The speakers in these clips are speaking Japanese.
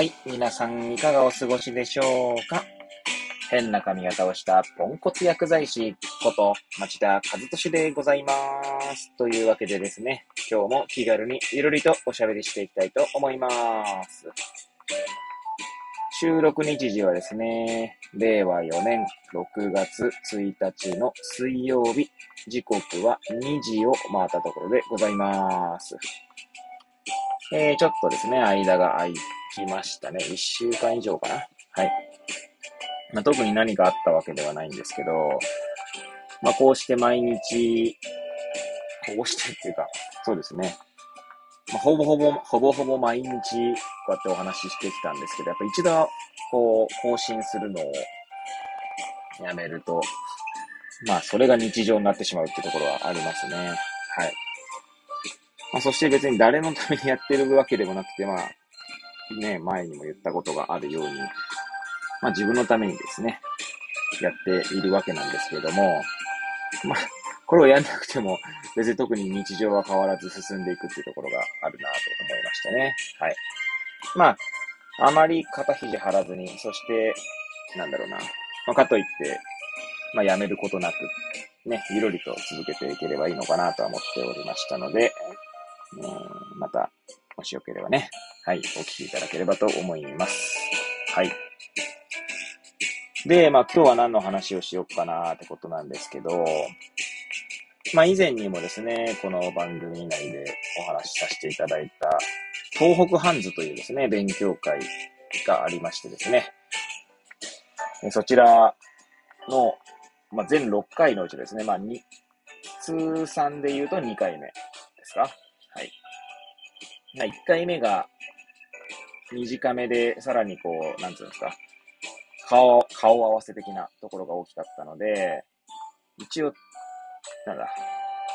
はい、皆さんいかがお過ごしでしょうか？変な髪型をしたポンコツ薬剤師こと町田和俊でございます。というわけでですね、今日も気軽にゆるりとおしゃべりしていきたいと思います。収録日時はですね、令和4年6月1日の水曜日、時刻は2時を回ったところでございます。えー、ちょっとですね、間が空きましたね。1週間以上かな。はい。まあ、特に何かあったわけではないんですけど、まあ、こうして毎日、こうしてっていうか、そうですね。まあ、ほぼほぼ、ほぼほぼ毎日、こうやってお話ししてきたんですけど、やっぱ一度、こう、更新するのをやめると、まあ、それが日常になってしまうっていうところはありますね。はい。まあ、そして別に誰のためにやってるわけでもなくて、まあ、ね、前にも言ったことがあるように、まあ自分のためにですね、やっているわけなんですけれども、まあ、これをやんなくても、別に特に日常は変わらず進んでいくっていうところがあるなと思いましたね。はい。まあ、あまり肩肘張らずに、そして、なんだろうな。まあ、かといって、まあ、やめることなく、ね、ゆるりと続けていければいいのかなとは思っておりましたので、うん、また、もしよければね、はい、お聞きいただければと思います。はい。で、まあ今日は何の話をしようかなってことなんですけど、まあ以前にもですね、この番組内でお話しさせていただいた、東北ハンズというですね、勉強会がありましてですね、そちらの、まあ、全6回のうちですね、まあ2、通算で言うと2回目ですかはい。まあ、1回目が短めで、さらにこう、なんつうんですか、顔、顔合わせ的なところが大きかったので、一応、なんだ、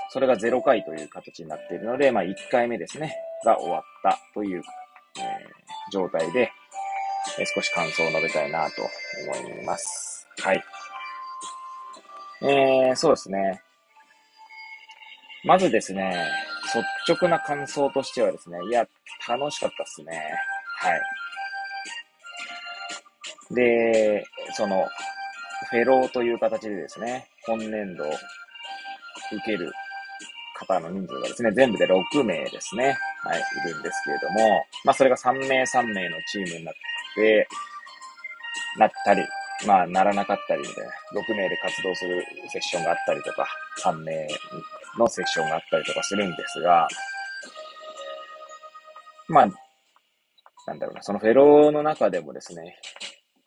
それが0回という形になっているので、まあ1回目ですね、が終わったという、えー、状態で、えー、少し感想を述べたいなと思います。はい。えー、そうですね。まずですね、率直な感想としてはですね、いや、楽しかったっすね。はい。で、その、フェローという形でですね、今年度受ける方の人数がですね、全部で6名ですね、はい、いるんですけれども、まあそれが3名3名のチームになって、なったり、まあならなかったりで、6名で活動するセッションがあったりとか、3名のセッションがあったりとかするんですが、まあ、なんだろうな、そのフェローの中でもですね、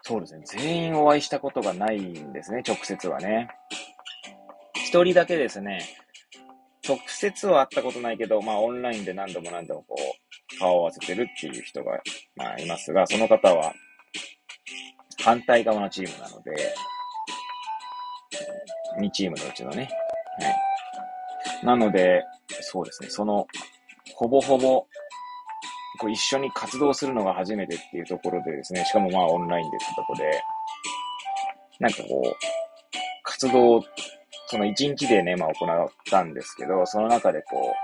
そうですね。全員お会いしたことがないんですね、直接はね。一人だけですね、直接は会ったことないけど、まあオンラインで何度も何度もこう、顔を合わせてるっていう人が、まあいますが、その方は、反対側のチームなので、2チームのうちのね。はい。なので、そうですね、その、ほぼほぼこう一緒に活動するのが初めてっていうところでですね、しかもまあオンラインでってとこで、なんかこう、活動、その一日でね、まあ行ったんですけど、その中でこ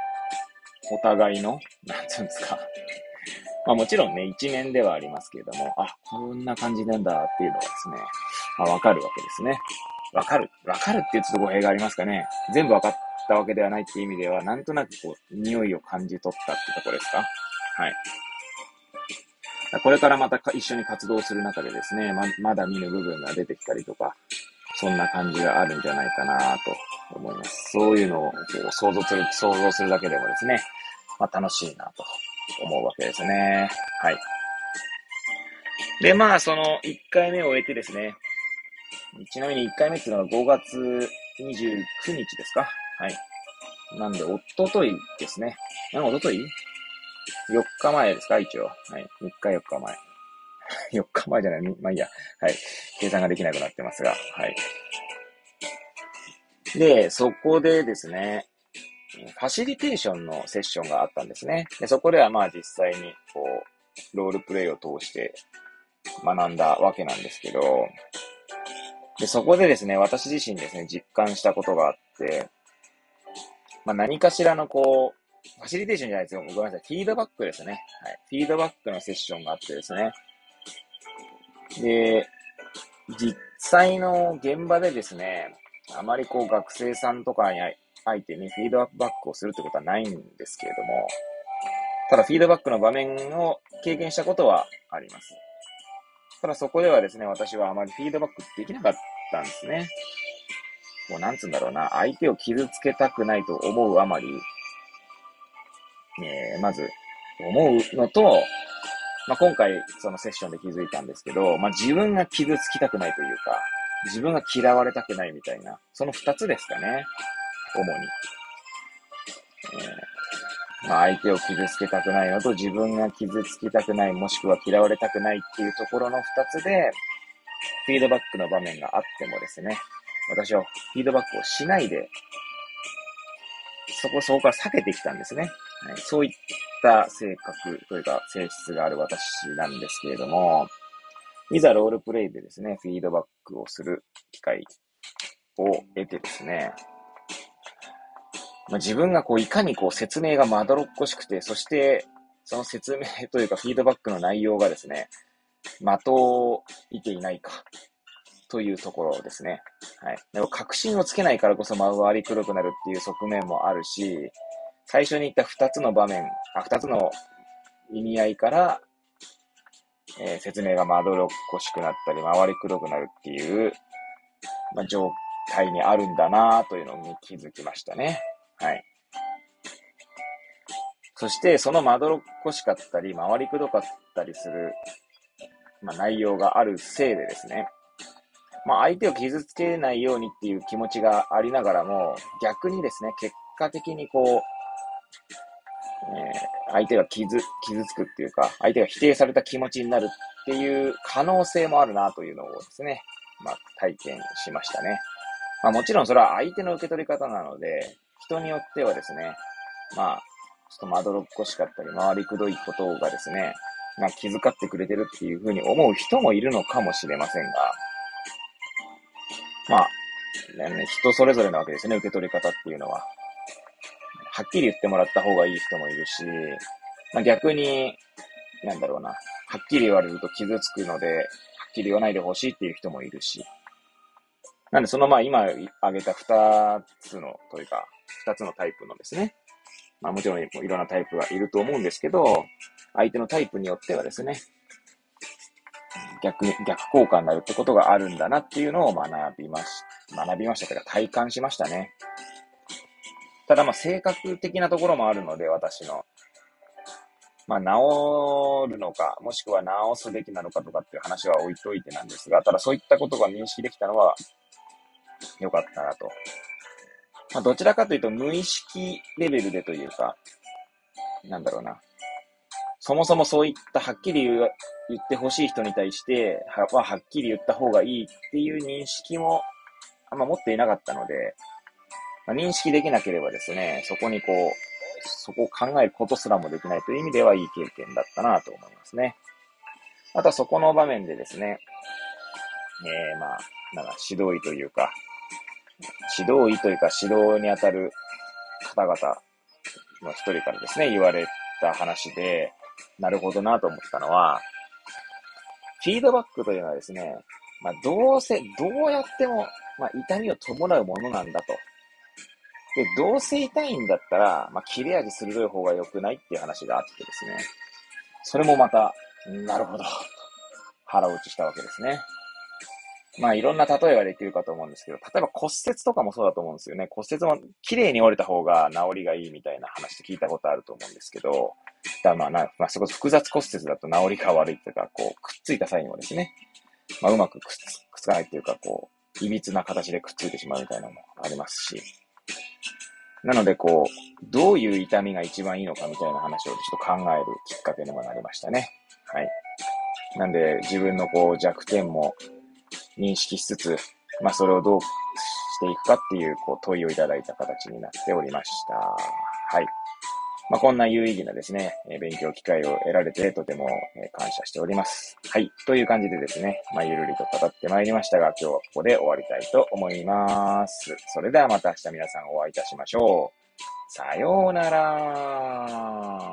う、お互いの、なんつうんですか。まあもちろんね、一年ではありますけれども、あ、こんな感じなんだっていうのがですね、まあわかるわけですね。わかる。わかるって言うと語弊がありますかね。全部わかったわけではないっていう意味では、なんとなくこう、匂いを感じ取ったってとこですか？はい。これからまた一緒に活動する中でですね、ま、まだ見ぬ部分が出てきたりとか、そんな感じがあるんじゃないかなと思います。そういうのをこう想像する、想像するだけでもですね、まあ、楽しいなと思うわけですね。はい。で、まあ、その1回目を終えてですね、ちなみに1回目っていうのは5月29日ですか？はい。なんで、おとといですね。おととい？4日前ですか？一応。はい。3日4日前。4日前じゃない。まあいいや。はい。計算ができなくなってますが。はい。で、そこでですね、ファシリテーションのセッションがあったんですね。でそこではまあ実際に、こう、ロールプレイを通して学んだわけなんですけど、で、そこでですね、私自身ですね、実感したことがあって、まあ何かしらのこう、ファシリテーションじゃないですよ。ごめんなさい。フィードバックですね。はい。フィードバックのセッションがあってですね。で、実際の現場でですね、あまりこう学生さんとかに相手にフィードバックをするってことはないんですけれども、ただフィードバックの場面を経験したことはあります。ただそこではですね、私はあまりフィードバックできなかったんですね。こう、なんつうんだろうな、相手を傷つけたくないと思うあまり、えー、まず、思うのと、まあ、今回、そのセッションで気づいたんですけど、まあ、自分が傷つきたくないというか、自分が嫌われたくないみたいな、その二つですかね。主に。えー、まあ、相手を傷つけたくないのと、自分が傷つきたくない、もしくは嫌われたくないっていうところの二つで、フィードバックの場面があってもですね、私はフィードバックをしないで、そこ、そこから避けてきたんですね。はい、そういった性格というか性質がある私なんですけれども、いざロールプレイでですね、フィードバックをする機会を得てですね、まあ、自分がこういかにこう説明がまどろっこしくて、そしてその説明というかフィードバックの内容がですね、的をいていないかというところですね。はい。でも確信をつけないからこそ回りくどくなるっていう側面もあるし、最初に言った二つの場面、あ、二つの意味合いから、えー、説明がまどろっこしくなったり、回りくどくなるっていう、まあ、状態にあるんだなというのに気づきましたね。はい。そして、そのまどろっこしかったり、回りくどかったりする、まあ、内容があるせいでですね、まあ、相手を傷つけないようにっていう気持ちがありながらも、逆にですね、結果的にこう、えー、相手が傷、傷つくっていうか、相手が否定された気持ちになるっていう可能性もあるなというのをですね、まあ、体験しましたね。まあ、もちろんそれは相手の受け取り方なので、人によってはですね、まあ、ちょっとまどろっこしかったり、回りくどいことがですね、まあ、気遣ってくれてるっていうふうに思う人もいるのかもしれませんが、まあ、ね、人それぞれなわけですね、受け取り方っていうのは。はっきり言ってもらった方がいい人もいるし、まあ、逆に、なんだろうな、はっきり言われると傷つくので、はっきり言わないでほしいっていう人もいるし。なんで、そのまあ今挙げた二つの、というか、二つのタイプのですね。まあもちろんいろんなタイプがいると思うんですけど、相手のタイプによってはですね、逆、逆効果になるってことがあるんだなっていうのを学びまし、学びましたというか体感しましたね。ただまあ性格的なところもあるので、私の。まあ治るのか、もしくは治すべきなのかとかっていう話は置いといてなんですが、ただそういったことが認識できたのは良かったなと。まあどちらかというと無意識レベルでというか、なんだろうな。そもそもそういったはっきり言ってほしい人に対しては、はっきり言った方がいいっていう認識もあんま持っていなかったので、まあ、認識できなければですね、そこにこう、そこを考えることすらもできないという意味ではいい経験だったなと思いますね。あとはそこの場面でですね、えー、まあ、なんか指導医というか、指導医というか指導にあたる方々の一人からですね、言われた話で、なるほどなと思ったのは、フィードバックというのはですね、まあ、どうせ、どうやっても、まあ、痛みを伴うものなんだと。で、どうせ痛いんだったら、まあ、切れ味鋭い方が良くないっていう話があってですね。それもまた、なるほど。腹落ちしたわけですね。まあいろんな例えができるかと思うんですけど、例えば骨折とかもそうだと思うんですよね。骨折も綺麗に折れた方が治りがいいみたいな話って聞いたことあると思うんですけど、だまあな、まあ、そこ複雑骨折だと治りが悪いというか、こう、くっついた際にもですね、まあうまくくっつかないっていうか、こう、歪な形でくっついてしまうみたいなのもありますし、なので、こう、どういう痛みが一番いいのかみたいな話をちょっと考えるきっかけにもなりましたね。はい。なんで、自分のこう弱点も認識しつつ、まあ、それをどうしていくかっていう、こう、問いをいただいた形になっておりました。はい。まあ、こんな有意義なですね、勉強機会を得られてとても、感謝しております。はい。という感じでですね、まあ、ゆるりと語ってまいりましたが、今日はここで終わりたいと思います。それではまた明日皆さんお会いいたしましょう。さようなら。